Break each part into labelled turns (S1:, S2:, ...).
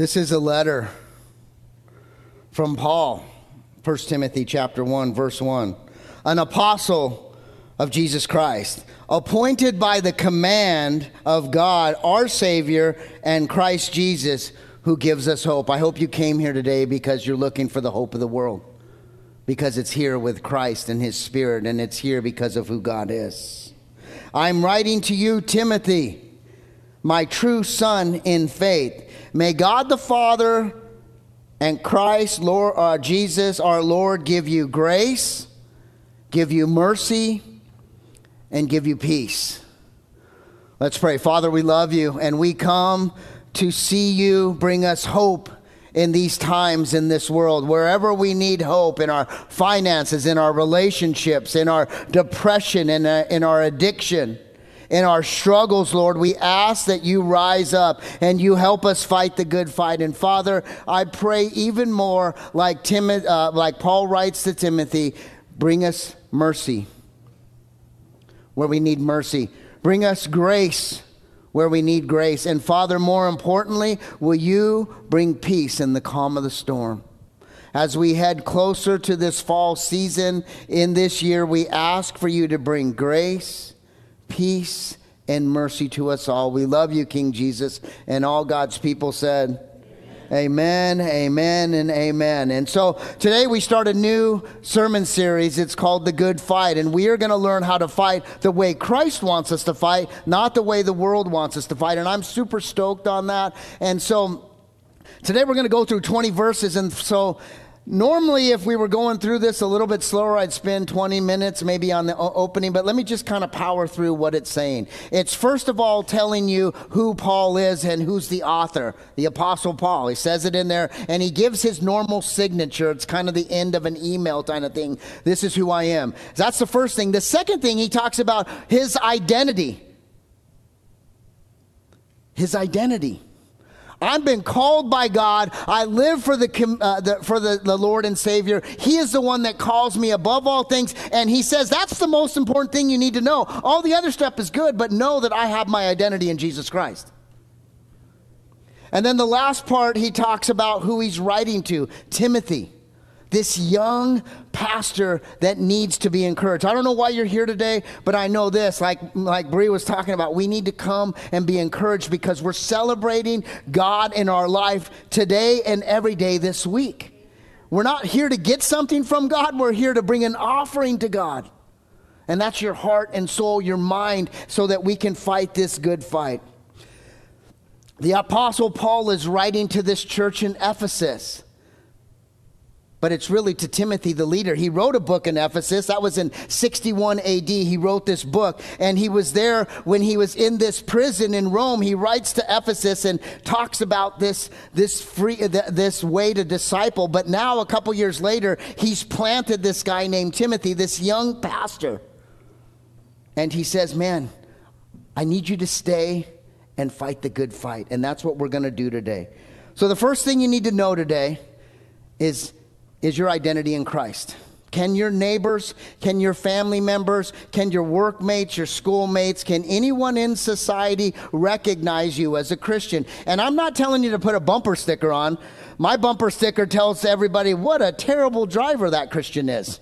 S1: This is a letter from Paul, 1 Timothy chapter 1 verse 1. An apostle of Jesus Christ, appointed by the command of God, our Savior, and Christ Jesus, who gives us hope. I hope you came here today because you're looking for the hope of the world. Because it's here with Christ and His Spirit, and it's here because of who God is. I'm writing to you, Timothy, my true son in faith May God the Father and Christ, Lord, uh, Jesus, our Lord, give you grace, give you mercy, and give you peace. Let's pray. Father, we love you, and we come to see you bring us hope in these times in this world. Wherever we need hope in our finances, in our relationships, in our depression, in, uh, in our addiction in our struggles, Lord, we ask that you rise up and you help us fight the good fight. And Father, I pray even more, like Tim, uh, like Paul writes to Timothy, bring us mercy where we need mercy. Bring us grace where we need grace. And Father, more importantly, will you bring peace in the calm of the storm? As we head closer to this fall season in this year, we ask for you to bring grace peace and mercy to us all. We love you, King Jesus. And all God's people said, Amen, amen, and amen. And so today we start a new sermon series. It's called The Good Fight. And we are going to learn how to fight the way Christ wants us to fight, not the way the world wants us to fight. And I'm super stoked on that. And so today we're going to go through 20 verses. And so Normally, if we were going through this a little bit slower, I'd spend 20 minutes maybe on the opening, but let me just kind of power through what it's saying. It's first of all telling you who Paul is and who's the author, the Apostle Paul. He says it in there, and he gives his normal signature. It's kind of the end of an email kind of thing. This is who I am. That's the first thing. The second thing, he talks about his identity. His identity. I've been called by God. I live for the, uh, the for the, the Lord and Savior. He is the one that calls me above all things. And He says that's the most important thing you need to know. All the other stuff is good, but know that I have my identity in Jesus Christ. And then the last part, he talks about who he's writing to Timothy this young pastor that needs to be encouraged. I don't know why you're here today, but I know this, like, like Bree was talking about, we need to come and be encouraged because we're celebrating God in our life today and every day this week. We're not here to get something from God, we're here to bring an offering to God. And that's your heart and soul, your mind, so that we can fight this good fight. The Apostle Paul is writing to this church in Ephesus but it's really to Timothy, the leader. He wrote a book in Ephesus. That was in 61 AD. He wrote this book, and he was there when he was in this prison in Rome. He writes to Ephesus and talks about this, this free, this way to disciple. But now, a couple years later, he's planted this guy named Timothy, this young pastor. And he says, Man, I need you to stay and fight the good fight. And that's what we're going to do today. So, the first thing you need to know today is is your identity in Christ. Can your neighbors, can your family members, can your workmates, your schoolmates, can anyone in society recognize you as a Christian? And I'm not telling you to put a bumper sticker on. My bumper sticker tells everybody what a terrible driver that Christian is.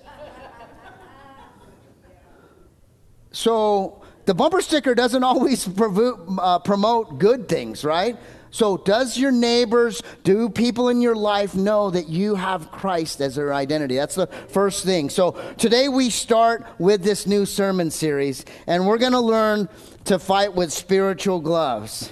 S1: So the bumper sticker doesn't always uh, promote good things, right? So, does your neighbors, do people in your life know that you have Christ as their identity? That's the first thing. So, today we start with this new sermon series, and we're going to learn to fight with spiritual gloves.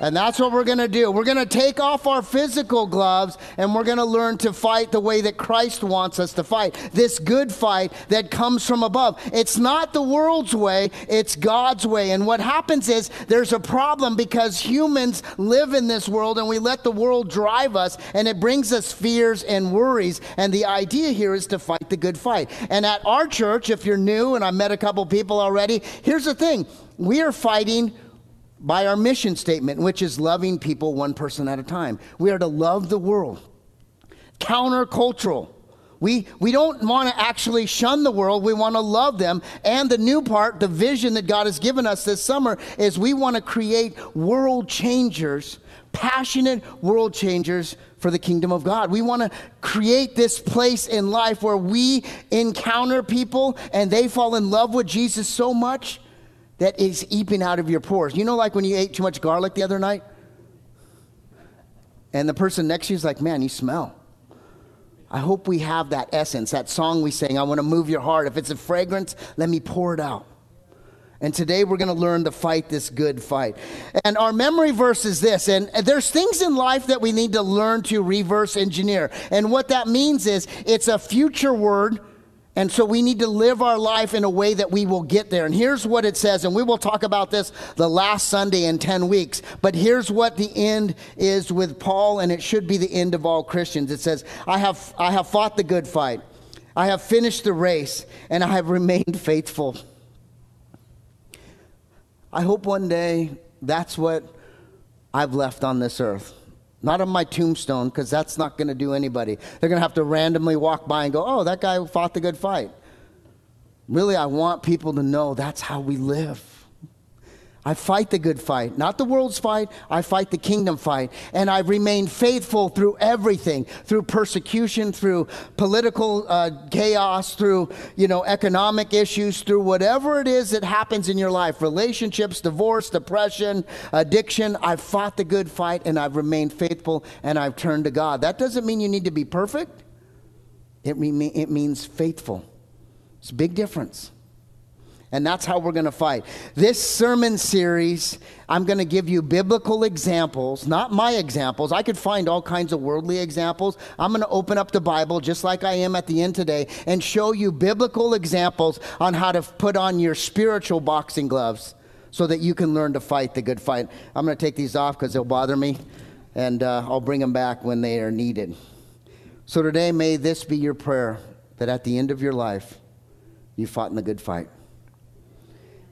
S1: And that's what we're going to do. We're going to take off our physical gloves and we're going to learn to fight the way that Christ wants us to fight. This good fight that comes from above. It's not the world's way, it's God's way. And what happens is there's a problem because humans live in this world and we let the world drive us and it brings us fears and worries. And the idea here is to fight the good fight. And at our church, if you're new and I met a couple people already, here's the thing we are fighting by our mission statement, which is loving people one person at a time. We are to love the world, countercultural. We, we don't want to actually shun the world. We want to love them. And the new part, the vision that God has given us this summer, is we want to create world changers, passionate world changers for the kingdom of God. We want to create this place in life where we encounter people and they fall in love with Jesus so much that it's eeping out of your pores. You know, like when you ate too much garlic the other night? And the person next to you is like, man, you smell. I hope we have that essence, that song we sing, I want to move your heart. If it's a fragrance, let me pour it out. And today we're going to learn to fight this good fight. And our memory verse is this. And there's things in life that we need to learn to reverse engineer. And what that means is it's a future word and so we need to live our life in a way that we will get there. And here's what it says, and we will talk about this the last Sunday in 10 weeks. But here's what the end is with Paul, and it should be the end of all Christians. It says, I have, I have fought the good fight, I have finished the race, and I have remained faithful. I hope one day that's what I've left on this earth. Not on my tombstone, because that's not going to do anybody. They're going to have to randomly walk by and go, oh, that guy fought the good fight. Really, I want people to know that's how we live. I fight the good fight, not the world's fight. I fight the kingdom fight. And I've remained faithful through everything, through persecution, through political uh, chaos, through, you know, economic issues, through whatever it is that happens in your life, relationships, divorce, depression, addiction. I've fought the good fight and I've remained faithful and I've turned to God. That doesn't mean you need to be perfect. It, re- it means faithful. It's a big difference. And that's how we're going to fight. This sermon series, I'm going to give you biblical examples, not my examples. I could find all kinds of worldly examples. I'm going to open up the Bible just like I am at the end today and show you biblical examples on how to put on your spiritual boxing gloves so that you can learn to fight the good fight. I'm going to take these off because they'll bother me, and uh, I'll bring them back when they are needed. So today, may this be your prayer that at the end of your life, you fought in the good fight.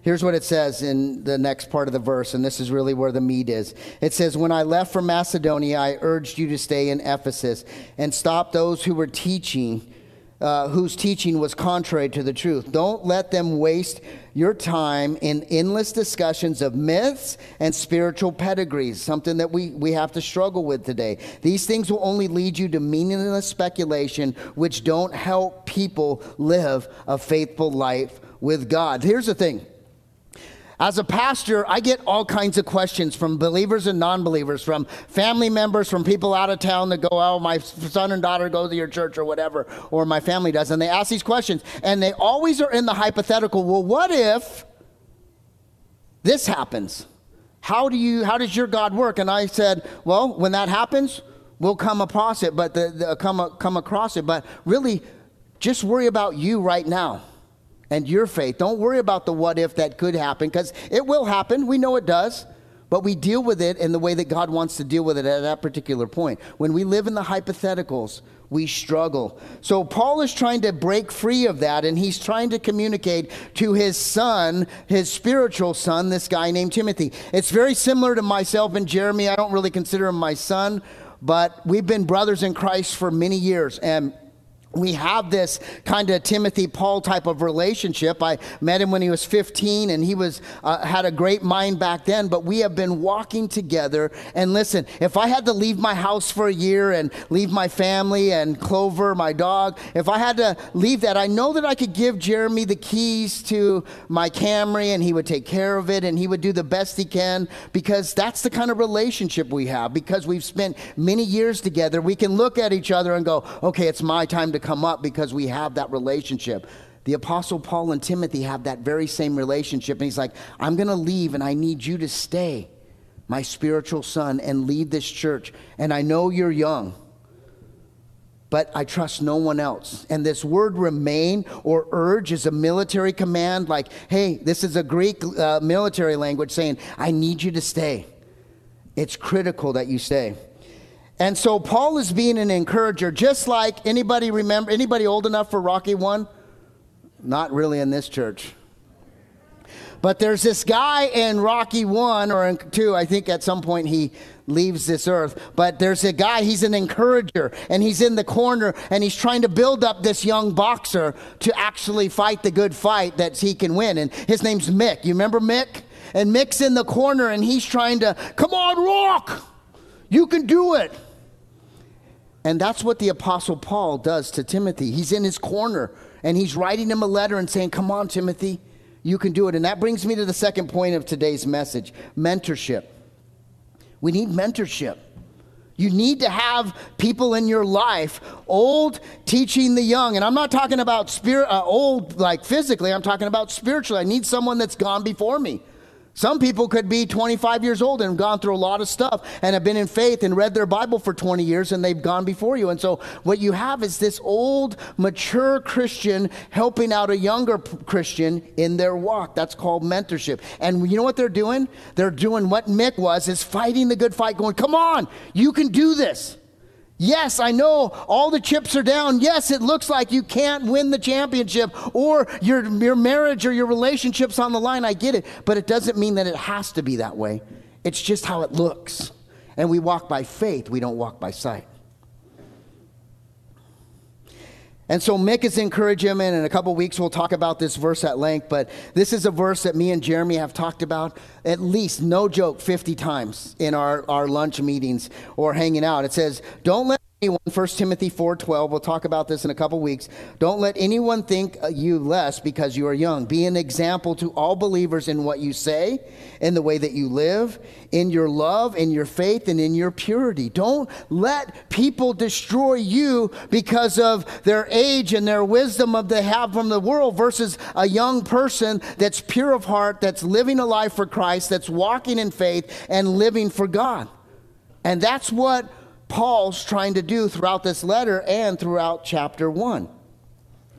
S1: Here's what it says in the next part of the verse, and this is really where the meat is. It says, When I left for Macedonia, I urged you to stay in Ephesus and stop those who were teaching, uh, whose teaching was contrary to the truth. Don't let them waste your time in endless discussions of myths and spiritual pedigrees, something that we, we have to struggle with today. These things will only lead you to meaningless speculation, which don't help people live a faithful life with God. Here's the thing as a pastor, I get all kinds of questions from believers and non believers, from family members, from people out of town that go, Oh, my son and daughter go to your church or whatever, or my family does. And they ask these questions, and they always are in the hypothetical well, what if this happens? How, do you, how does your God work? And I said, Well, when that happens, we'll come across it, but the, the, come, come across it. But really, just worry about you right now and your faith. Don't worry about the what if that could happen because it will happen. We know it does. But we deal with it in the way that God wants to deal with it at that particular point. When we live in the hypotheticals, we struggle. So Paul is trying to break free of that, and he's trying to communicate to his son, his spiritual son, this guy named Timothy. It's very similar to myself and Jeremy. I don't really consider him my son, but we've been brothers in Christ for many years. And we have this kind of Timothy Paul type of relationship. I met him when he was 15 and he was uh, had a great mind back then, but we have been walking together and listen, if I had to leave my house for a year and leave my family and Clover, my dog, if I had to leave that, I know that I could give Jeremy the keys to my Camry and he would take care of it and he would do the best he can because that's the kind of relationship we have because we've spent many years together. We can look at each other and go, "Okay, it's my time to come up because we have that relationship. The Apostle Paul and Timothy have that very same relationship. And he's like, I'm going to leave and I need you to stay, my spiritual son, and lead this church. And I know you're young, but I trust no one else. And this word remain or urge is a military command, like, hey, this is a Greek uh, military language saying, I need you to stay. It's critical that you stay. And so Paul is being an encourager, just like anybody remember anybody old enough for Rocky 1? Not really in this church. But there's this guy in Rocky 1 or in 2, I think at some point he leaves this earth. But there's a guy, he's an encourager, and he's in the corner, and he's trying to build up this young boxer to actually fight the good fight that he can win. And his name's Mick. You remember Mick? And Mick's in the corner, and he's trying to, come on, Rock! You can do it. And that's what the Apostle Paul does to Timothy. He's in his corner, and he's writing him a letter and saying, Come on, Timothy, you can do it. And that brings me to the second point of today's message mentorship. We need mentorship. You need to have people in your life, old teaching the young. And I'm not talking about spirit, uh, old like physically, I'm talking about spiritually. I need someone that's gone before me. Some people could be 25 years old and gone through a lot of stuff and have been in faith and read their Bible for 20 years and they've gone before you. And so what you have is this old, mature Christian helping out a younger Christian in their walk. That's called mentorship. And you know what they're doing? They're doing what Mick was, is fighting the good fight, going, come on, you can do this. Yes, I know all the chips are down. Yes, it looks like you can't win the championship or your, your marriage or your relationship's on the line. I get it. But it doesn't mean that it has to be that way. It's just how it looks. And we walk by faith, we don't walk by sight. And so Mick is encouraging him, and in a couple weeks we'll talk about this verse at length. But this is a verse that me and Jeremy have talked about at least, no joke, 50 times in our, our lunch meetings or hanging out. It says, Don't let 1 timothy 4.12 we'll talk about this in a couple weeks. Don't let anyone think uh, you less because you are young. Be an example to all believers in what you say in the way that you live in your love in your faith and in your purity. Don't let people destroy you because of their age and their wisdom of they have from the world versus a young person that's pure of heart that's living a life for christ that's walking in faith and living for god. And that's what Paul's trying to do throughout this letter and throughout chapter 1.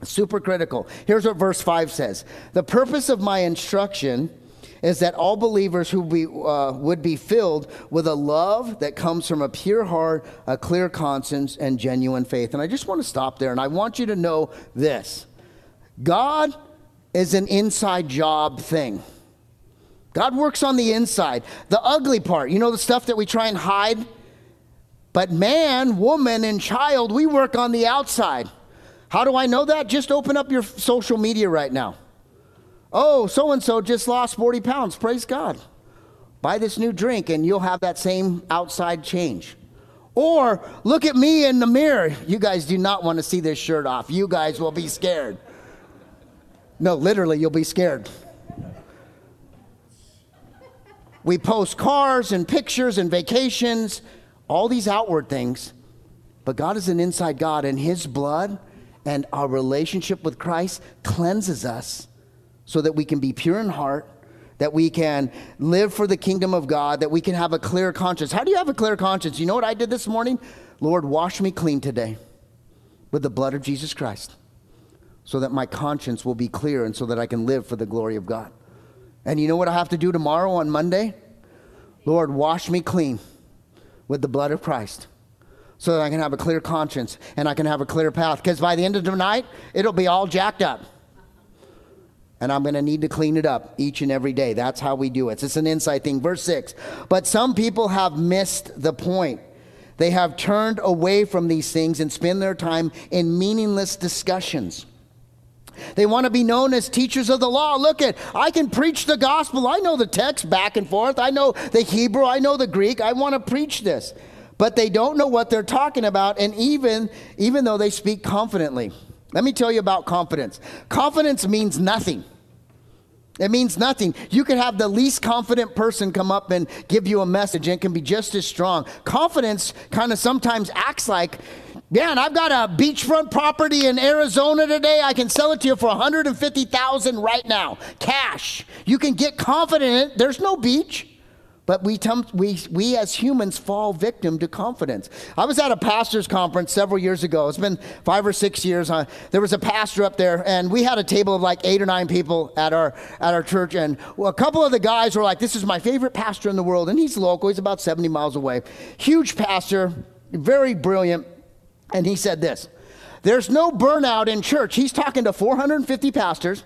S1: Super critical. Here's what verse 5 says The purpose of my instruction is that all believers who be, uh, would be filled with a love that comes from a pure heart, a clear conscience, and genuine faith. And I just want to stop there and I want you to know this God is an inside job thing. God works on the inside. The ugly part, you know, the stuff that we try and hide but man, woman, and child, we work on the outside. How do I know that? Just open up your social media right now. Oh, so and so just lost 40 pounds. Praise God. Buy this new drink and you'll have that same outside change. Or look at me in the mirror. You guys do not want to see this shirt off. You guys will be scared. No, literally, you'll be scared. We post cars and pictures and vacations all these outward things, but God is an inside God, and His blood and our relationship with Christ cleanses us so that we can be pure in heart, that we can live for the kingdom of God, that we can have a clear conscience. How do you have a clear conscience? You know what I did this morning? Lord, wash me clean today with the blood of Jesus Christ so that my conscience will be clear and so that I can live for the glory of God. And you know what I have to do tomorrow on Monday? Lord, wash me clean with the blood of Christ so that I can have a clear conscience and I can have a clear path. Because by the end of the night, it'll be all jacked up. And I'm going to need to clean it up each and every day. That's how we do it. It's an insight thing. Verse 6. But some people have missed the point. They have turned away from these things and spend their time in meaningless discussions. They want to be known as teachers of the law. Look at, I can preach the gospel. I know the text back and forth. I know the Hebrew. I know the Greek. I want to preach this. But they don't know what they're talking about, and even, even though they speak confidently. Let me tell you about confidence. Confidence means nothing. It means nothing. You could have the least confident person come up and give you a message, and it can be just as strong. Confidence kind of sometimes acts like Man, I've got a beachfront property in Arizona today. I can sell it to you for 150,000 right now, cash. You can get confident in it. There's no beach. But we, we, we as humans fall victim to confidence. I was at a pastor's conference several years ago. It's been five or six years. Uh, there was a pastor up there, and we had a table of like eight or nine people at our, at our church. And a couple of the guys were like, This is my favorite pastor in the world. And he's local, he's about 70 miles away. Huge pastor, very brilliant. And he said this There's no burnout in church. He's talking to 450 pastors.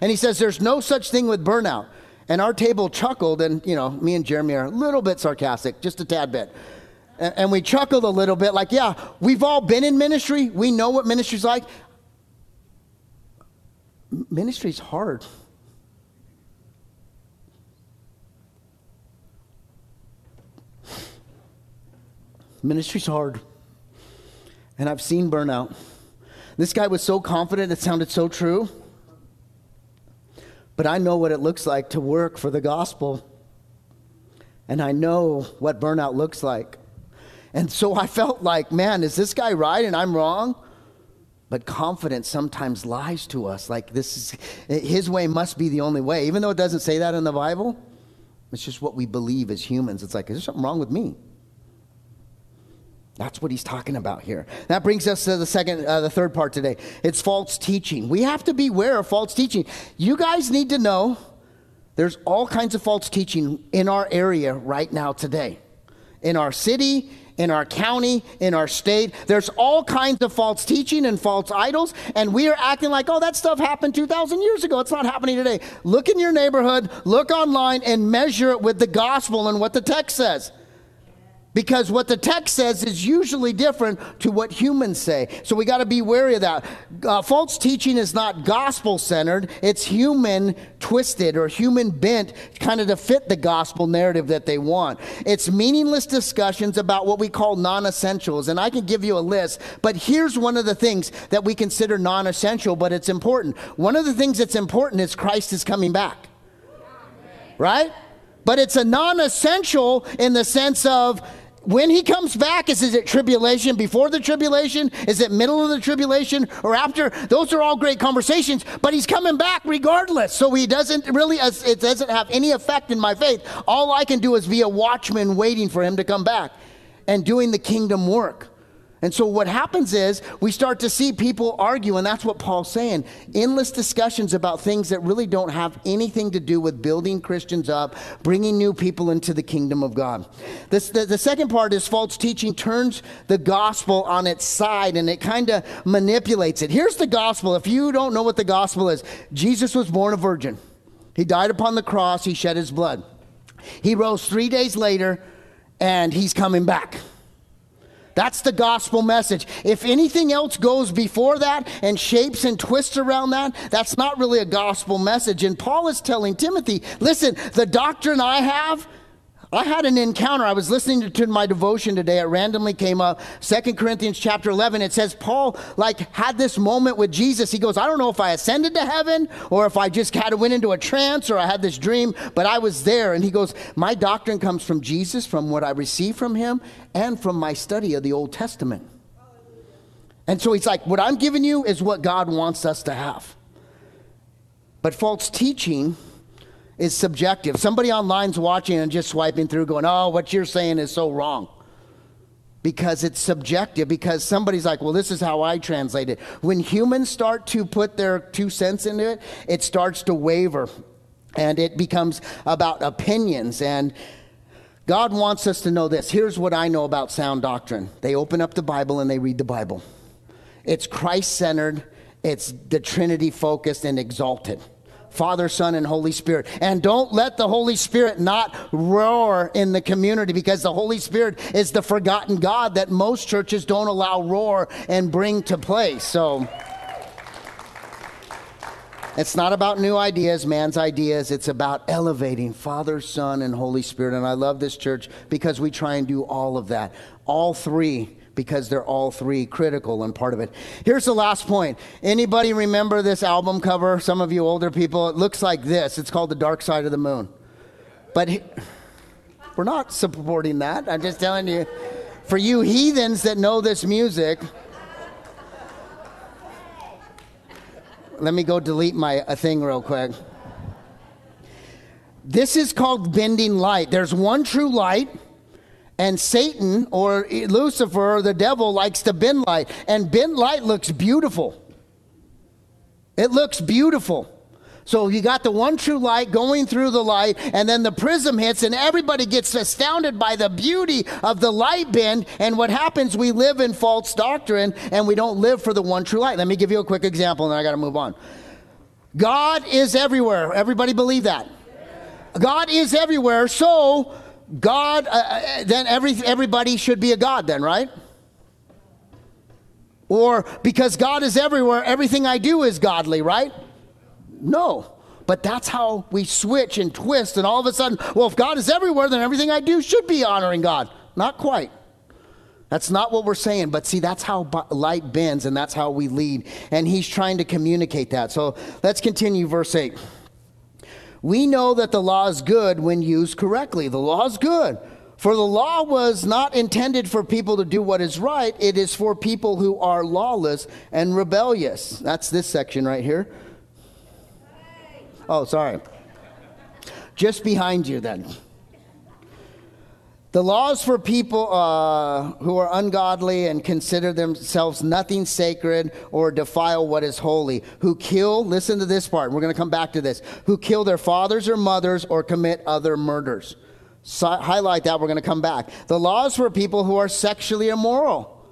S1: And he says, There's no such thing with burnout. And our table chuckled, and, you know, me and Jeremy are a little bit sarcastic, just a tad bit. And, and we chuckled a little bit, like, yeah, we've all been in ministry. We know what ministry's like. Ministry's hard. Ministry's hard. And I've seen burnout. This guy was so confident, it sounded so true. But I know what it looks like to work for the gospel. And I know what burnout looks like. And so I felt like, man, is this guy right and I'm wrong? But confidence sometimes lies to us. Like this is his way must be the only way. Even though it doesn't say that in the Bible, it's just what we believe as humans. It's like, is there something wrong with me? That's what he's talking about here. That brings us to the second, uh, the third part today. It's false teaching. We have to beware of false teaching. You guys need to know there's all kinds of false teaching in our area right now today, in our city, in our county, in our state. There's all kinds of false teaching and false idols, and we are acting like, oh, that stuff happened 2,000 years ago. It's not happening today. Look in your neighborhood, look online, and measure it with the gospel and what the text says because what the text says is usually different to what humans say. So we got to be wary of that. Uh, false teaching is not gospel centered, it's human twisted or human bent, kind of to fit the gospel narrative that they want. It's meaningless discussions about what we call non essentials. And I can give you a list, but here's one of the things that we consider non essential, but it's important. One of the things that's important is Christ is coming back. Right? But it's a non essential in the sense of when he comes back, is, is it tribulation, before the tribulation? Is it middle of the tribulation or after? Those are all great conversations, but he's coming back regardless. So he doesn't really, it doesn't have any effect in my faith. All I can do is be a watchman waiting for him to come back and doing the kingdom work. And so what happens is we start to see people argue, and that's what Paul's saying. Endless discussions about things that really don't have anything to do with building Christians up, bringing new people into the kingdom of God. This, the, the second part is false teaching turns the gospel on its side and it kind of manipulates it. Here's the gospel. If you don't know what the gospel is, Jesus was born a virgin. He died upon the cross, he shed his blood. He rose three days later, and he's coming back. That's the gospel message. If anything else goes before that and shapes and twists around that, that's not really a gospel message. And Paul is telling Timothy, listen, the doctrine I have, I had an encounter. I was listening to my devotion today. It randomly came up. Second Corinthians chapter 11. It says Paul like had this moment with Jesus. He goes, I don't know if I ascended to heaven or if I just kind of went into a trance or I had this dream, but I was there. And he goes, my doctrine comes from Jesus, from what I received from him and from my study of the Old Testament. And so he's like, what I'm giving you is what God wants us to have. But false teaching is subjective. Somebody online's watching and just swiping through, going, Oh, what you're saying is so wrong. Because it's subjective, because somebody's like, Well, this is how I translate it. When humans start to put their two cents into it, it starts to waver and it becomes about opinions. And God wants us to know this. Here's what I know about sound doctrine they open up the Bible and they read the Bible. It's Christ centered, it's the Trinity focused and exalted. Father, Son, and Holy Spirit. And don't let the Holy Spirit not roar in the community because the Holy Spirit is the forgotten God that most churches don't allow roar and bring to play. So it's not about new ideas, man's ideas. It's about elevating Father, Son, and Holy Spirit. And I love this church because we try and do all of that. All three because they're all three critical and part of it. Here's the last point. Anybody remember this album cover? Some of you older people, it looks like this. It's called The Dark Side of the Moon. But he, we're not supporting that. I'm just telling you. For you heathens that know this music, let me go delete my thing real quick. This is called bending light. There's one true light and Satan or Lucifer or the devil likes to bend light. And bend light looks beautiful. It looks beautiful. So you got the one true light going through the light, and then the prism hits, and everybody gets astounded by the beauty of the light bend. And what happens, we live in false doctrine and we don't live for the one true light. Let me give you a quick example, and then I got to move on. God is everywhere. Everybody believe that? God is everywhere. So, God, uh, uh, then every, everybody should be a God, then, right? Or because God is everywhere, everything I do is godly, right? No. But that's how we switch and twist, and all of a sudden, well, if God is everywhere, then everything I do should be honoring God. Not quite. That's not what we're saying, but see, that's how light bends, and that's how we lead. And he's trying to communicate that. So let's continue, verse 8. We know that the law is good when used correctly. The law is good. For the law was not intended for people to do what is right, it is for people who are lawless and rebellious. That's this section right here. Oh, sorry. Just behind you, then. The laws for people uh, who are ungodly and consider themselves nothing sacred or defile what is holy, who kill, listen to this part, we're going to come back to this, who kill their fathers or mothers or commit other murders. So, highlight that, we're going to come back. The laws for people who are sexually immoral.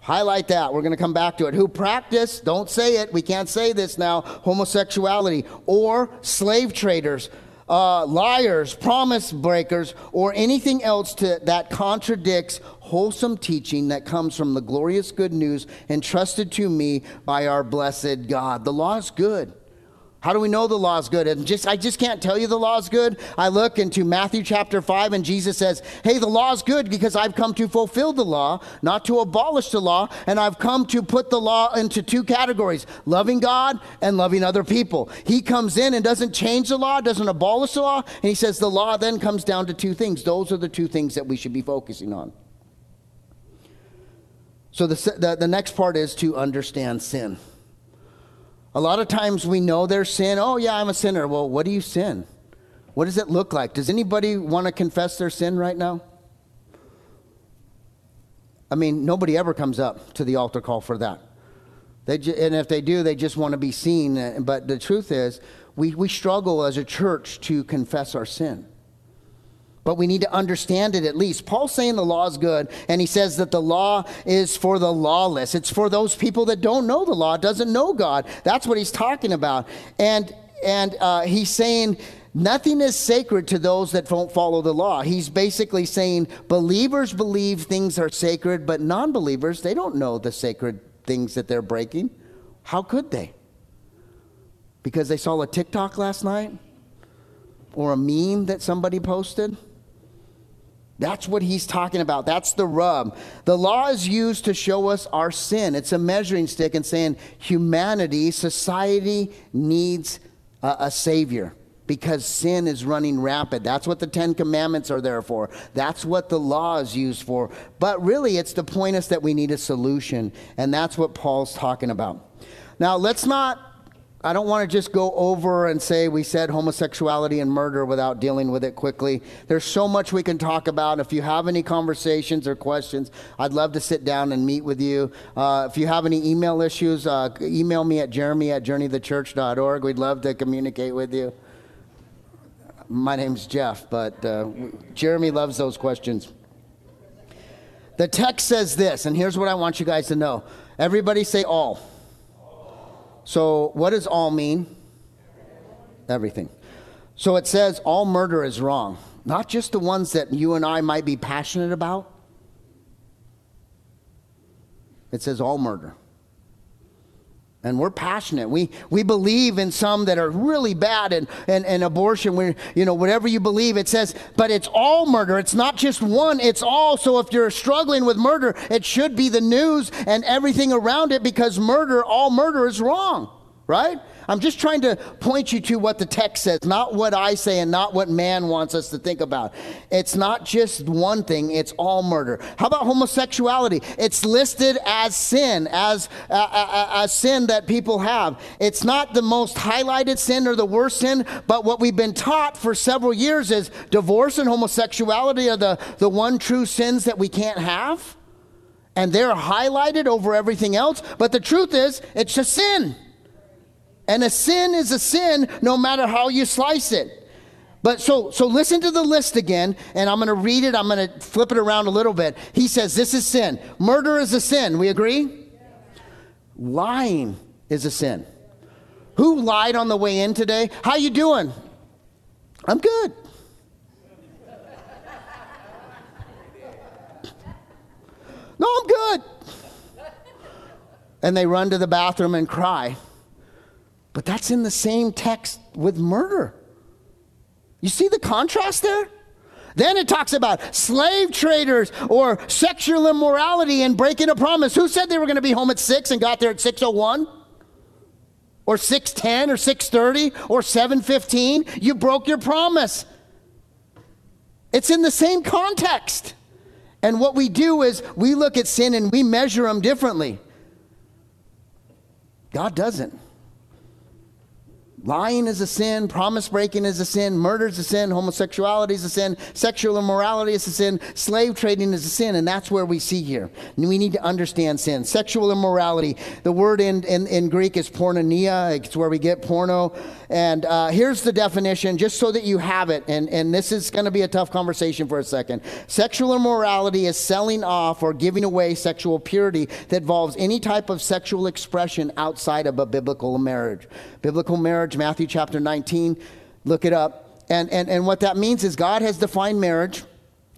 S1: Highlight that. We're going to come back to it. Who practice, don't say it, we can't say this now, homosexuality, or slave traders, uh, liars, promise breakers, or anything else to, that contradicts wholesome teaching that comes from the glorious good news entrusted to me by our blessed God. The law is good. How do we know the law is good? And just I just can't tell you the law is good. I look into Matthew chapter 5 and Jesus says, "Hey, the law is good because I've come to fulfill the law, not to abolish the law, and I've come to put the law into two categories, loving God and loving other people." He comes in and doesn't change the law, doesn't abolish the law, and he says the law then comes down to two things. Those are the two things that we should be focusing on. So the, the, the next part is to understand sin. A lot of times we know their sin. Oh, yeah, I'm a sinner. Well, what do you sin? What does it look like? Does anybody want to confess their sin right now? I mean, nobody ever comes up to the altar call for that. They ju- and if they do, they just want to be seen. But the truth is, we, we struggle as a church to confess our sin but we need to understand it at least. Paul's saying the law is good, and he says that the law is for the lawless. It's for those people that don't know the law, doesn't know God. That's what he's talking about. And and uh, he's saying nothing is sacred to those that don't follow the law. He's basically saying believers believe things are sacred, but non-believers they don't know the sacred things that they're breaking. How could they? Because they saw a TikTok last night or a meme that somebody posted? That's what he's talking about. That's the rub. The law is used to show us our sin. It's a measuring stick and saying humanity, society needs a, a savior because sin is running rapid. That's what the Ten Commandments are there for. That's what the law is used for. But really, it's to point us that we need a solution. And that's what Paul's talking about. Now, let's not I don't want to just go over and say we said homosexuality and murder without dealing with it quickly. There's so much we can talk about. If you have any conversations or questions, I'd love to sit down and meet with you. Uh, if you have any email issues, uh, email me at jeremy at journeythechurch.org. We'd love to communicate with you. My name's Jeff, but uh, Jeremy loves those questions. The text says this, and here's what I want you guys to know. Everybody say all. So, what does all mean? Everything. So it says all murder is wrong, not just the ones that you and I might be passionate about. It says all murder and we're passionate. We, we believe in some that are really bad and, and, and abortion, we, you know, whatever you believe, it says, but it's all murder. It's not just one, it's all. So if you're struggling with murder, it should be the news and everything around it because murder, all murder is wrong, right? I'm just trying to point you to what the text says, not what I say and not what man wants us to think about. It's not just one thing, it's all murder. How about homosexuality? It's listed as sin, as a, a, a sin that people have. It's not the most highlighted sin or the worst sin, but what we've been taught for several years is divorce and homosexuality are the, the one true sins that we can't have. And they're highlighted over everything else. But the truth is, it's a sin. And a sin is a sin no matter how you slice it. But so so listen to the list again, and I'm gonna read it, I'm gonna flip it around a little bit. He says this is sin. Murder is a sin. We agree? Lying is a sin. Who lied on the way in today? How you doing? I'm good. No, I'm good. And they run to the bathroom and cry. But that's in the same text with murder. You see the contrast there? Then it talks about slave traders or sexual immorality and breaking a promise. Who said they were going to be home at 6 and got there at 601? Or 610 or 630 or 715? You broke your promise. It's in the same context. And what we do is we look at sin and we measure them differently. God doesn't. Lying is a sin, promise breaking is a sin, murder is a sin, homosexuality is a sin, sexual immorality is a sin, slave trading is a sin, and that's where we see here. And we need to understand sin. Sexual immorality, the word in, in, in Greek is porneia, it's where we get porno. And uh, here's the definition, just so that you have it, and, and this is going to be a tough conversation for a second. Sexual immorality is selling off or giving away sexual purity that involves any type of sexual expression outside of a biblical marriage. Biblical marriage, Matthew chapter 19, look it up. And, and, and what that means is God has defined marriage,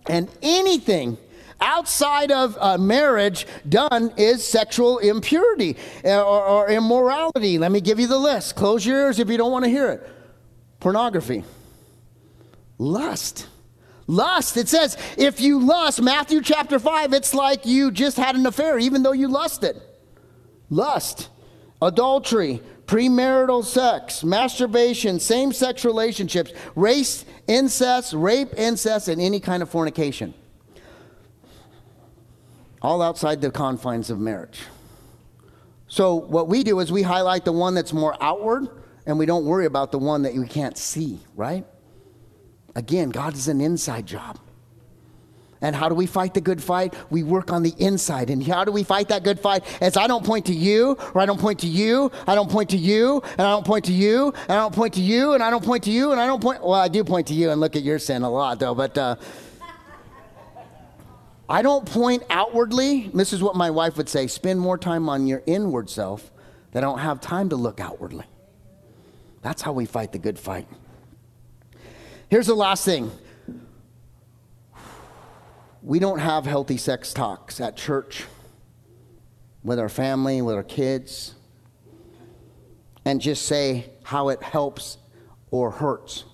S1: and anything outside of uh, marriage done is sexual impurity uh, or, or immorality. Let me give you the list. Close your ears if you don't want to hear it. Pornography, lust. Lust. It says, if you lust, Matthew chapter 5, it's like you just had an affair, even though you lusted. Lust, adultery, premarital sex, masturbation, same sex relationships, race, incest, rape, incest, and any kind of fornication. All outside the confines of marriage. So, what we do is we highlight the one that's more outward and we don't worry about the one that we can't see, right? Again, God is an inside job. And how do we fight the good fight? We work on the inside. And how do we fight that good fight? As I don't point to you, or I don't point to you, I don't point to you, and I don't point to you, and I don't point to you, and I don't point to you, and I don't point. Well, I do point to you and look at your sin a lot, though, but. Uh, I don't point outwardly. This is what my wife would say spend more time on your inward self than I don't have time to look outwardly. That's how we fight the good fight. Here's the last thing we don't have healthy sex talks at church with our family, with our kids, and just say how it helps or hurts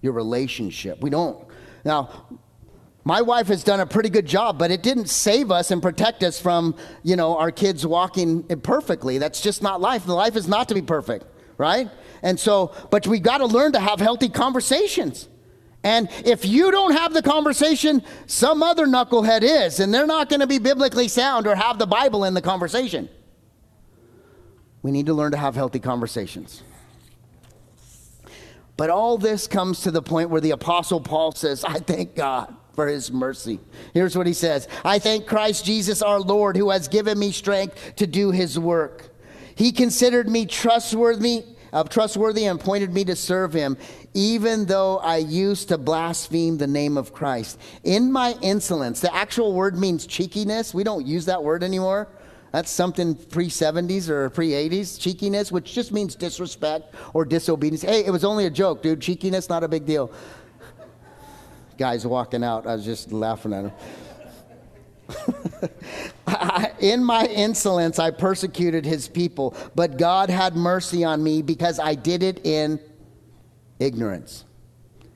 S1: your relationship. We don't. Now, my wife has done a pretty good job, but it didn't save us and protect us from, you know, our kids walking imperfectly. That's just not life. Life is not to be perfect, right? And so, but we got to learn to have healthy conversations. And if you don't have the conversation, some other knucklehead is, and they're not going to be biblically sound or have the Bible in the conversation. We need to learn to have healthy conversations. But all this comes to the point where the Apostle Paul says, I thank God for his mercy. Here's what he says I thank Christ Jesus our Lord who has given me strength to do his work. He considered me trustworthy, uh, trustworthy and appointed me to serve him, even though I used to blaspheme the name of Christ. In my insolence, the actual word means cheekiness. We don't use that word anymore. That's something pre 70s or pre 80s, cheekiness, which just means disrespect or disobedience. Hey, it was only a joke, dude. Cheekiness, not a big deal guys walking out. I was just laughing at him. in my insolence, I persecuted his people, but God had mercy on me because I did it in ignorance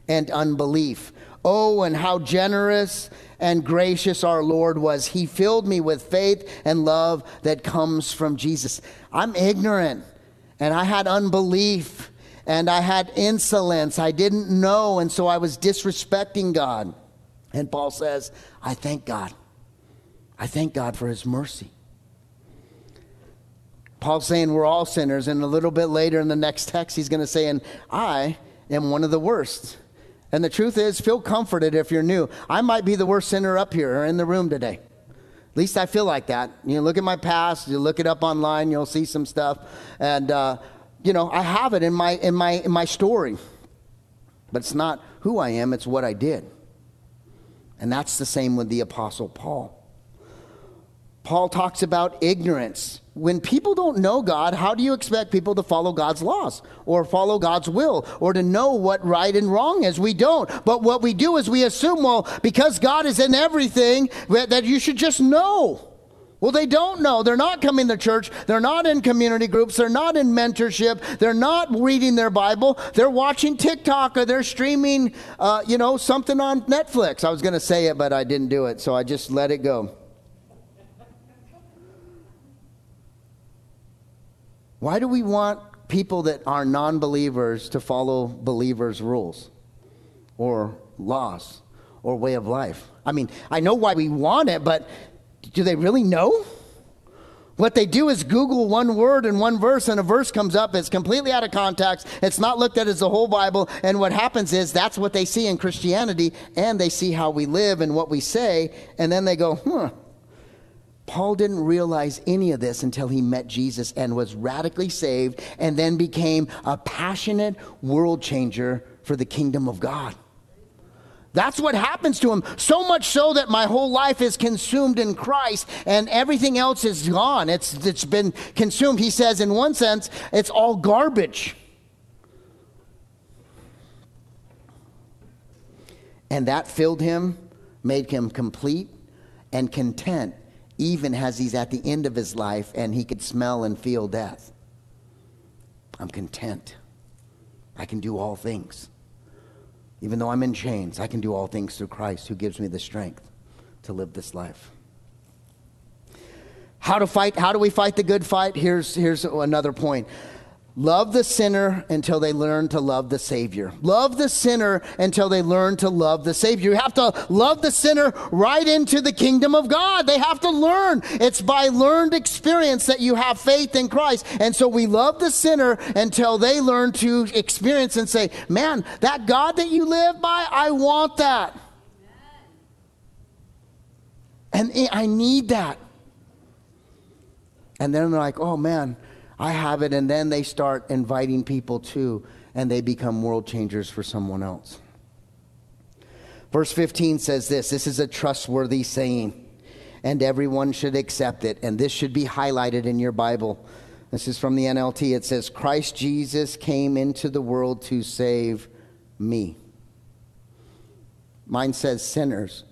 S1: and unbelief. Oh, and how generous and gracious our Lord was. He filled me with faith and love that comes from Jesus. I'm ignorant and I had unbelief and I had insolence. I didn't know, and so I was disrespecting God. And Paul says, I thank God. I thank God for his mercy. Paul's saying we're all sinners, and a little bit later in the next text, he's going to say, And I am one of the worst. And the truth is, feel comforted if you're new. I might be the worst sinner up here or in the room today. At least I feel like that. You look at my past, you look it up online, you'll see some stuff. And uh, you know, I have it in my, in my, in my story. But it's not who I am, it's what I did. And that's the same with the Apostle Paul. Paul talks about ignorance. When people don't know God, how do you expect people to follow God's laws or follow God's will or to know what right and wrong is? We don't. But what we do is we assume, well, because God is in everything, that you should just know. Well, they don't know. They're not coming to church. They're not in community groups. They're not in mentorship. They're not reading their Bible. They're watching TikTok or they're streaming, uh, you know, something on Netflix. I was going to say it, but I didn't do it, so I just let it go. Why do we want people that are non believers to follow believers' rules or laws or way of life? I mean, I know why we want it, but do they really know? What they do is Google one word and one verse, and a verse comes up. It's completely out of context. It's not looked at as the whole Bible. And what happens is that's what they see in Christianity, and they see how we live and what we say, and then they go, huh. Paul didn't realize any of this until he met Jesus and was radically saved, and then became a passionate world changer for the kingdom of God. That's what happens to him. So much so that my whole life is consumed in Christ and everything else is gone. It's, it's been consumed. He says, in one sense, it's all garbage. And that filled him, made him complete and content, even as he's at the end of his life and he could smell and feel death. I'm content. I can do all things. Even though I'm in chains, I can do all things through Christ who gives me the strength to live this life. How to fight? How do we fight the good fight? Here's, here's another point. Love the sinner until they learn to love the Savior. Love the sinner until they learn to love the Savior. You have to love the sinner right into the kingdom of God. They have to learn. It's by learned experience that you have faith in Christ. And so we love the sinner until they learn to experience and say, man, that God that you live by, I want that. And I need that. And then they're like, oh man, I have it, and then they start inviting people to, and they become world changers for someone else. Verse 15 says this this is a trustworthy saying, and everyone should accept it, and this should be highlighted in your Bible. This is from the NLT. It says, Christ Jesus came into the world to save me. Mine says sinners,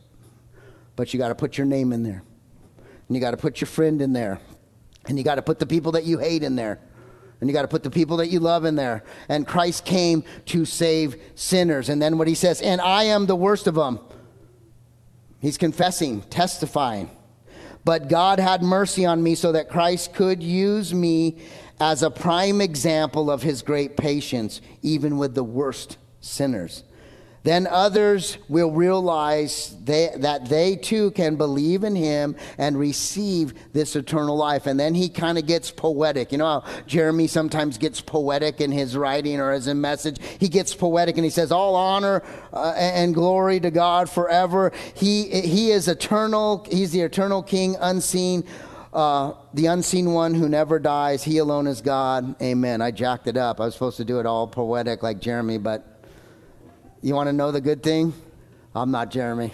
S1: but you got to put your name in there. And you got to put your friend in there. And you got to put the people that you hate in there. And you got to put the people that you love in there. And Christ came to save sinners. And then what he says, and I am the worst of them. He's confessing, testifying. But God had mercy on me so that Christ could use me as a prime example of his great patience, even with the worst sinners. Then others will realize they, that they too can believe in him and receive this eternal life. And then he kind of gets poetic. You know how Jeremy sometimes gets poetic in his writing or as a message? He gets poetic and he says, All honor uh, and glory to God forever. He, he is eternal, he's the eternal king, unseen. Uh, the unseen one who never dies, he alone is God. Amen. I jacked it up. I was supposed to do it all poetic like Jeremy, but you want to know the good thing? I'm not Jeremy.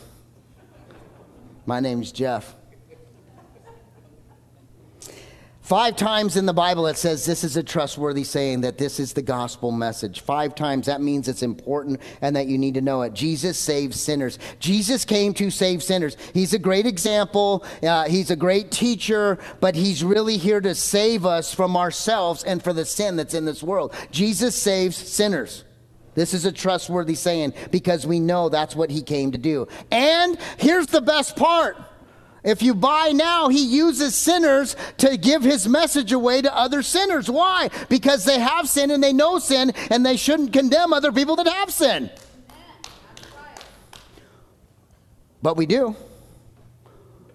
S1: My name's Jeff. Five times in the Bible it says this is a trustworthy saying, that this is the gospel message. Five times, that means it's important and that you need to know it. Jesus saves sinners. Jesus came to save sinners. He's a great example, uh, he's a great teacher, but he's really here to save us from ourselves and for the sin that's in this world. Jesus saves sinners. This is a trustworthy saying because we know that's what he came to do. And here's the best part. If you buy now, he uses sinners to give his message away to other sinners. Why? Because they have sin and they know sin, and they shouldn't condemn other people that have sin. But we do.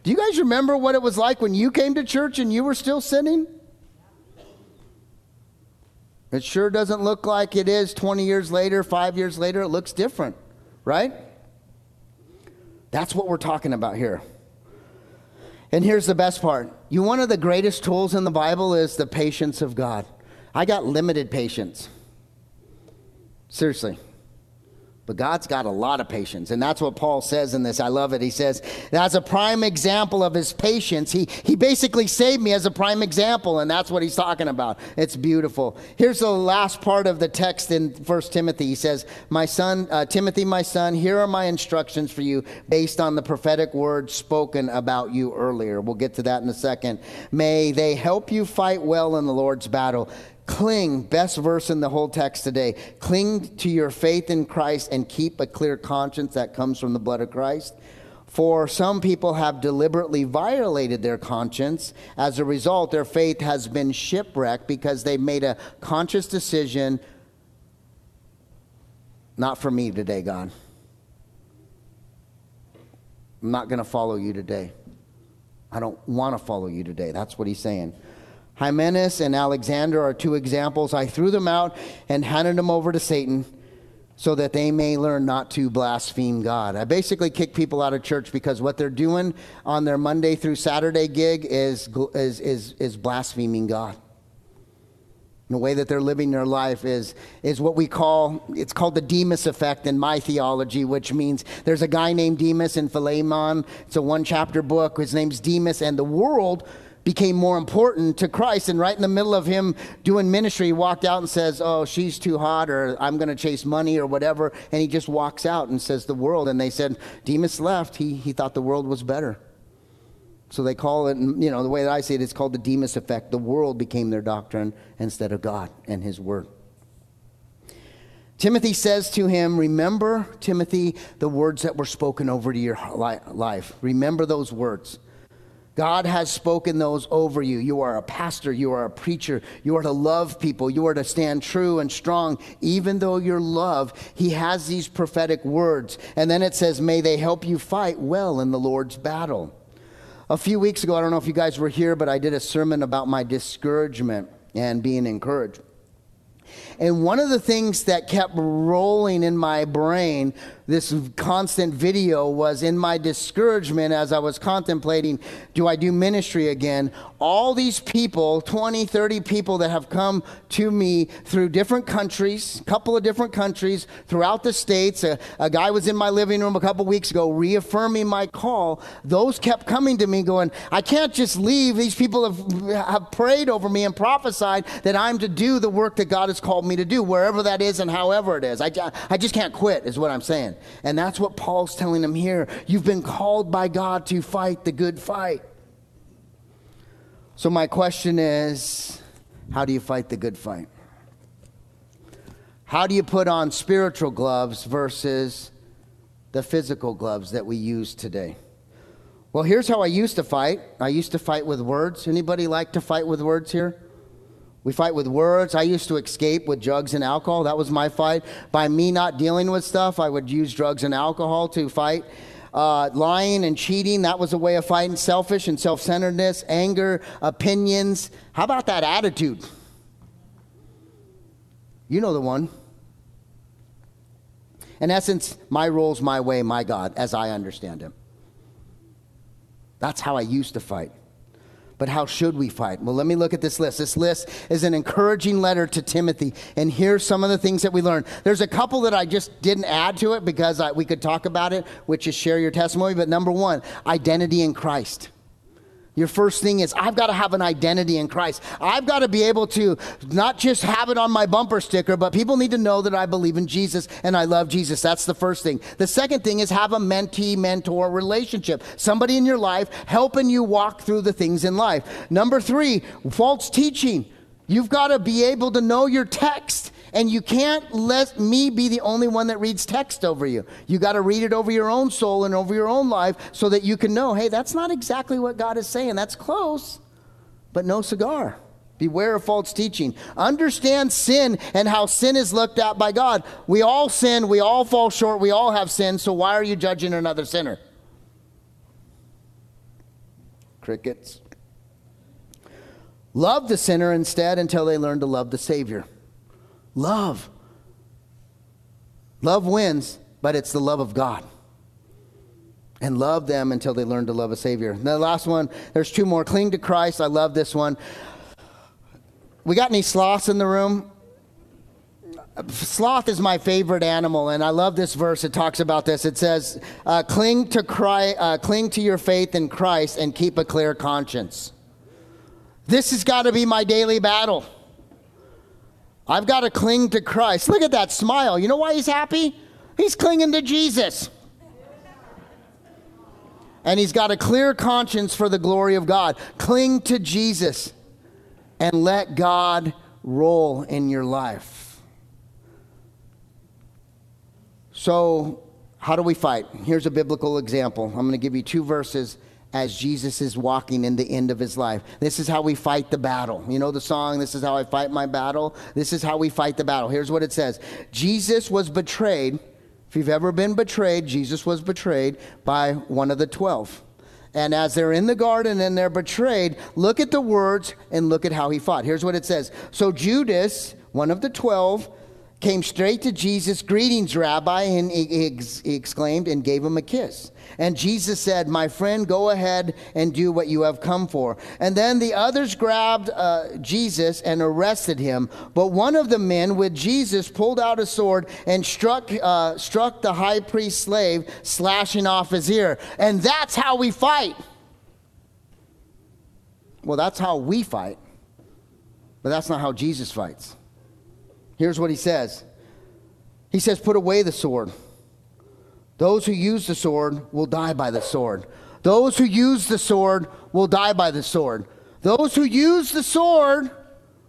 S1: Do you guys remember what it was like when you came to church and you were still sinning? It sure doesn't look like it is 20 years later, five years later. It looks different, right? That's what we're talking about here. And here's the best part you one of the greatest tools in the Bible is the patience of God. I got limited patience. Seriously. But God's got a lot of patience. And that's what Paul says in this. I love it. He says, as a prime example of his patience, he, he basically saved me as a prime example. And that's what he's talking about. It's beautiful. Here's the last part of the text in First Timothy. He says, My son, uh, Timothy, my son, here are my instructions for you based on the prophetic words spoken about you earlier. We'll get to that in a second. May they help you fight well in the Lord's battle Cling, best verse in the whole text today. Cling to your faith in Christ and keep a clear conscience that comes from the blood of Christ. For some people have deliberately violated their conscience. As a result, their faith has been shipwrecked because they made a conscious decision not for me today, God. I'm not going to follow you today. I don't want to follow you today. That's what he's saying. Hymenaeus and Alexander are two examples. I threw them out and handed them over to Satan so that they may learn not to blaspheme God. I basically kick people out of church because what they're doing on their Monday through Saturday gig is, is, is, is blaspheming God. The way that they're living their life is, is what we call, it's called the Demas effect in my theology, which means there's a guy named Demas in Philemon. It's a one chapter book. His name's Demas, and the world became more important to Christ. And right in the middle of him doing ministry, he walked out and says, Oh, she's too hot, or I'm going to chase money, or whatever. And he just walks out and says, The world. And they said, Demas left. He, he thought the world was better. So they call it, you know, the way that I see it, it's called the Demas effect. The world became their doctrine instead of God and his word. Timothy says to him, Remember, Timothy, the words that were spoken over to your life. Remember those words. God has spoken those over you. You are a pastor. You are a preacher. You are to love people. You are to stand true and strong. Even though you're loved, He has these prophetic words. And then it says, May they help you fight well in the Lord's battle. A few weeks ago, I don't know if you guys were here, but I did a sermon about my discouragement and being encouraged. And one of the things that kept rolling in my brain this constant video was in my discouragement as I was contemplating, do I do ministry again? All these people, 20, 30 people that have come to me through different countries, a couple of different countries throughout the states. A, a guy was in my living room a couple weeks ago reaffirming my call. Those kept coming to me going, I can't just leave. These people have, have prayed over me and prophesied that I'm to do the work that God has called me to do, wherever that is and however it is. I, I just can't quit, is what I'm saying. And that's what Paul's telling them here. You've been called by God to fight the good fight. So, my question is how do you fight the good fight? How do you put on spiritual gloves versus the physical gloves that we use today? Well, here's how I used to fight. I used to fight with words. Anybody like to fight with words here? We fight with words. I used to escape with drugs and alcohol. That was my fight. By me not dealing with stuff, I would use drugs and alcohol to fight. Uh, lying and cheating, that was a way of fighting. Selfish and self centeredness, anger, opinions. How about that attitude? You know the one. In essence, my rules, my way, my God, as I understand him. That's how I used to fight. But how should we fight? Well, let me look at this list. This list is an encouraging letter to Timothy. And here's some of the things that we learned. There's a couple that I just didn't add to it because I, we could talk about it, which is share your testimony. But number one, identity in Christ. Your first thing is, I've got to have an identity in Christ. I've got to be able to not just have it on my bumper sticker, but people need to know that I believe in Jesus and I love Jesus. That's the first thing. The second thing is have a mentee mentor relationship. Somebody in your life helping you walk through the things in life. Number three, false teaching. You've got to be able to know your text and you can't let me be the only one that reads text over you. You got to read it over your own soul and over your own life so that you can know, hey, that's not exactly what God is saying. That's close, but no cigar. Beware of false teaching. Understand sin and how sin is looked at by God. We all sin, we all fall short, we all have sin, so why are you judging another sinner? Crickets. Love the sinner instead until they learn to love the Savior. Love. Love wins, but it's the love of God. And love them until they learn to love a Savior. And the last one, there's two more. Cling to Christ. I love this one. We got any sloths in the room? sloth is my favorite animal, and I love this verse. It talks about this. It says, uh, "Cling to Christ, uh, cling to your faith in Christ, and keep a clear conscience." This has got to be my daily battle. I've got to cling to Christ. Look at that smile. You know why he's happy? He's clinging to Jesus. And he's got a clear conscience for the glory of God. Cling to Jesus and let God roll in your life. So, how do we fight? Here's a biblical example. I'm going to give you two verses as Jesus is walking in the end of his life. This is how we fight the battle. You know the song, This is How I Fight My Battle? This is how we fight the battle. Here's what it says Jesus was betrayed. If you've ever been betrayed, Jesus was betrayed by one of the 12. And as they're in the garden and they're betrayed, look at the words and look at how he fought. Here's what it says So Judas, one of the 12, came straight to Jesus, Greetings, Rabbi, and he, exclaimed and gave him a kiss. And Jesus said, My friend, go ahead and do what you have come for. And then the others grabbed uh, Jesus and arrested him. But one of the men with Jesus pulled out a sword and struck, uh, struck the high priest's slave, slashing off his ear. And that's how we fight. Well, that's how we fight. But that's not how Jesus fights. Here's what he says He says, Put away the sword. Those who use the sword will die by the sword. Those who use the sword will die by the sword. Those who use the sword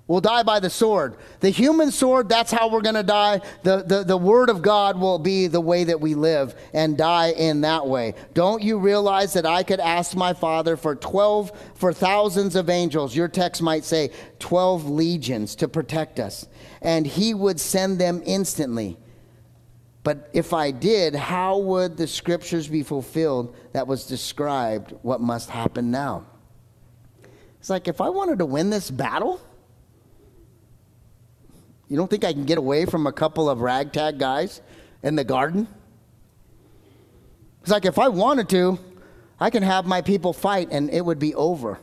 S1: will die by the sword. The human sword, that's how we're going to die. The, the, the word of God will be the way that we live and die in that way. Don't you realize that I could ask my father for 12, for thousands of angels, your text might say 12 legions to protect us, and he would send them instantly. But if I did, how would the scriptures be fulfilled that was described what must happen now? It's like if I wanted to win this battle, you don't think I can get away from a couple of ragtag guys in the garden? It's like if I wanted to, I can have my people fight and it would be over.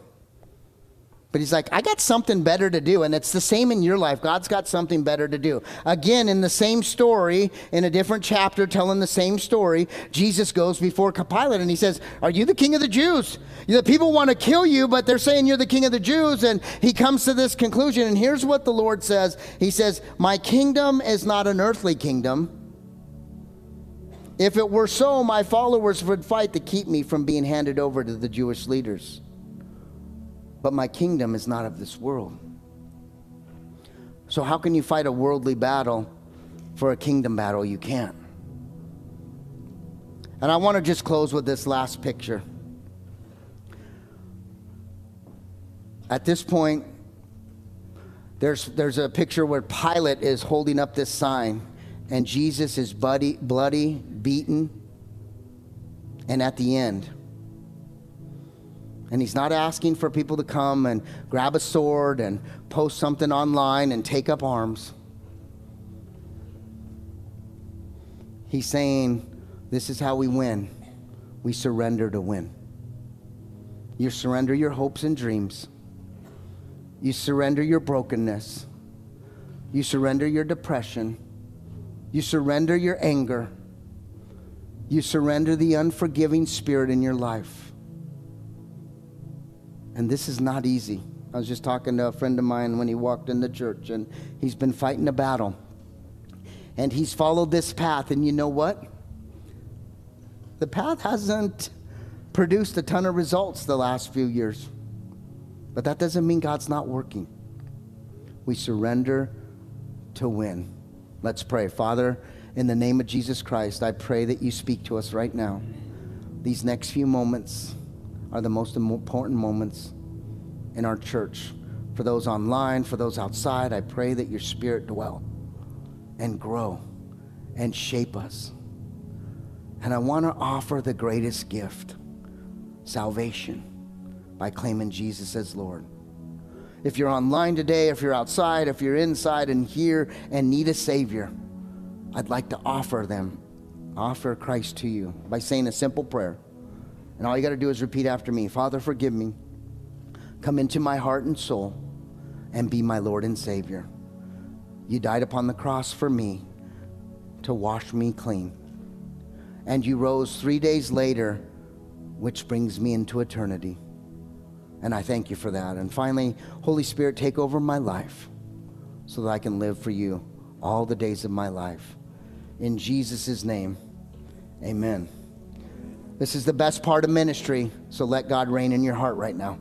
S1: But he's like, I got something better to do. And it's the same in your life. God's got something better to do. Again, in the same story, in a different chapter, telling the same story, Jesus goes before Pilate and he says, Are you the king of the Jews? The people want to kill you, but they're saying you're the king of the Jews. And he comes to this conclusion. And here's what the Lord says He says, My kingdom is not an earthly kingdom. If it were so, my followers would fight to keep me from being handed over to the Jewish leaders but my kingdom is not of this world. So, how can you fight a worldly battle for a kingdom battle? You can't. And I want to just close with this last picture. At this point, there's, there's a picture where Pilate is holding up this sign, and Jesus is bloody, bloody, beaten, and at the end, and he's not asking for people to come and grab a sword and post something online and take up arms. He's saying, This is how we win. We surrender to win. You surrender your hopes and dreams. You surrender your brokenness. You surrender your depression. You surrender your anger. You surrender the unforgiving spirit in your life. And this is not easy. I was just talking to a friend of mine when he walked in the church, and he's been fighting a battle. And he's followed this path, and you know what? The path hasn't produced a ton of results the last few years. But that doesn't mean God's not working. We surrender to win. Let's pray. Father, in the name of Jesus Christ, I pray that you speak to us right now. These next few moments, are the most important moments in our church. For those online, for those outside, I pray that your spirit dwell and grow and shape us. And I want to offer the greatest gift salvation by claiming Jesus as Lord. If you're online today, if you're outside, if you're inside and here and need a Savior, I'd like to offer them, offer Christ to you by saying a simple prayer. And all you got to do is repeat after me Father, forgive me. Come into my heart and soul and be my Lord and Savior. You died upon the cross for me to wash me clean. And you rose three days later, which brings me into eternity. And I thank you for that. And finally, Holy Spirit, take over my life so that I can live for you all the days of my life. In Jesus' name, amen. This is the best part of ministry, so let God reign in your heart right now.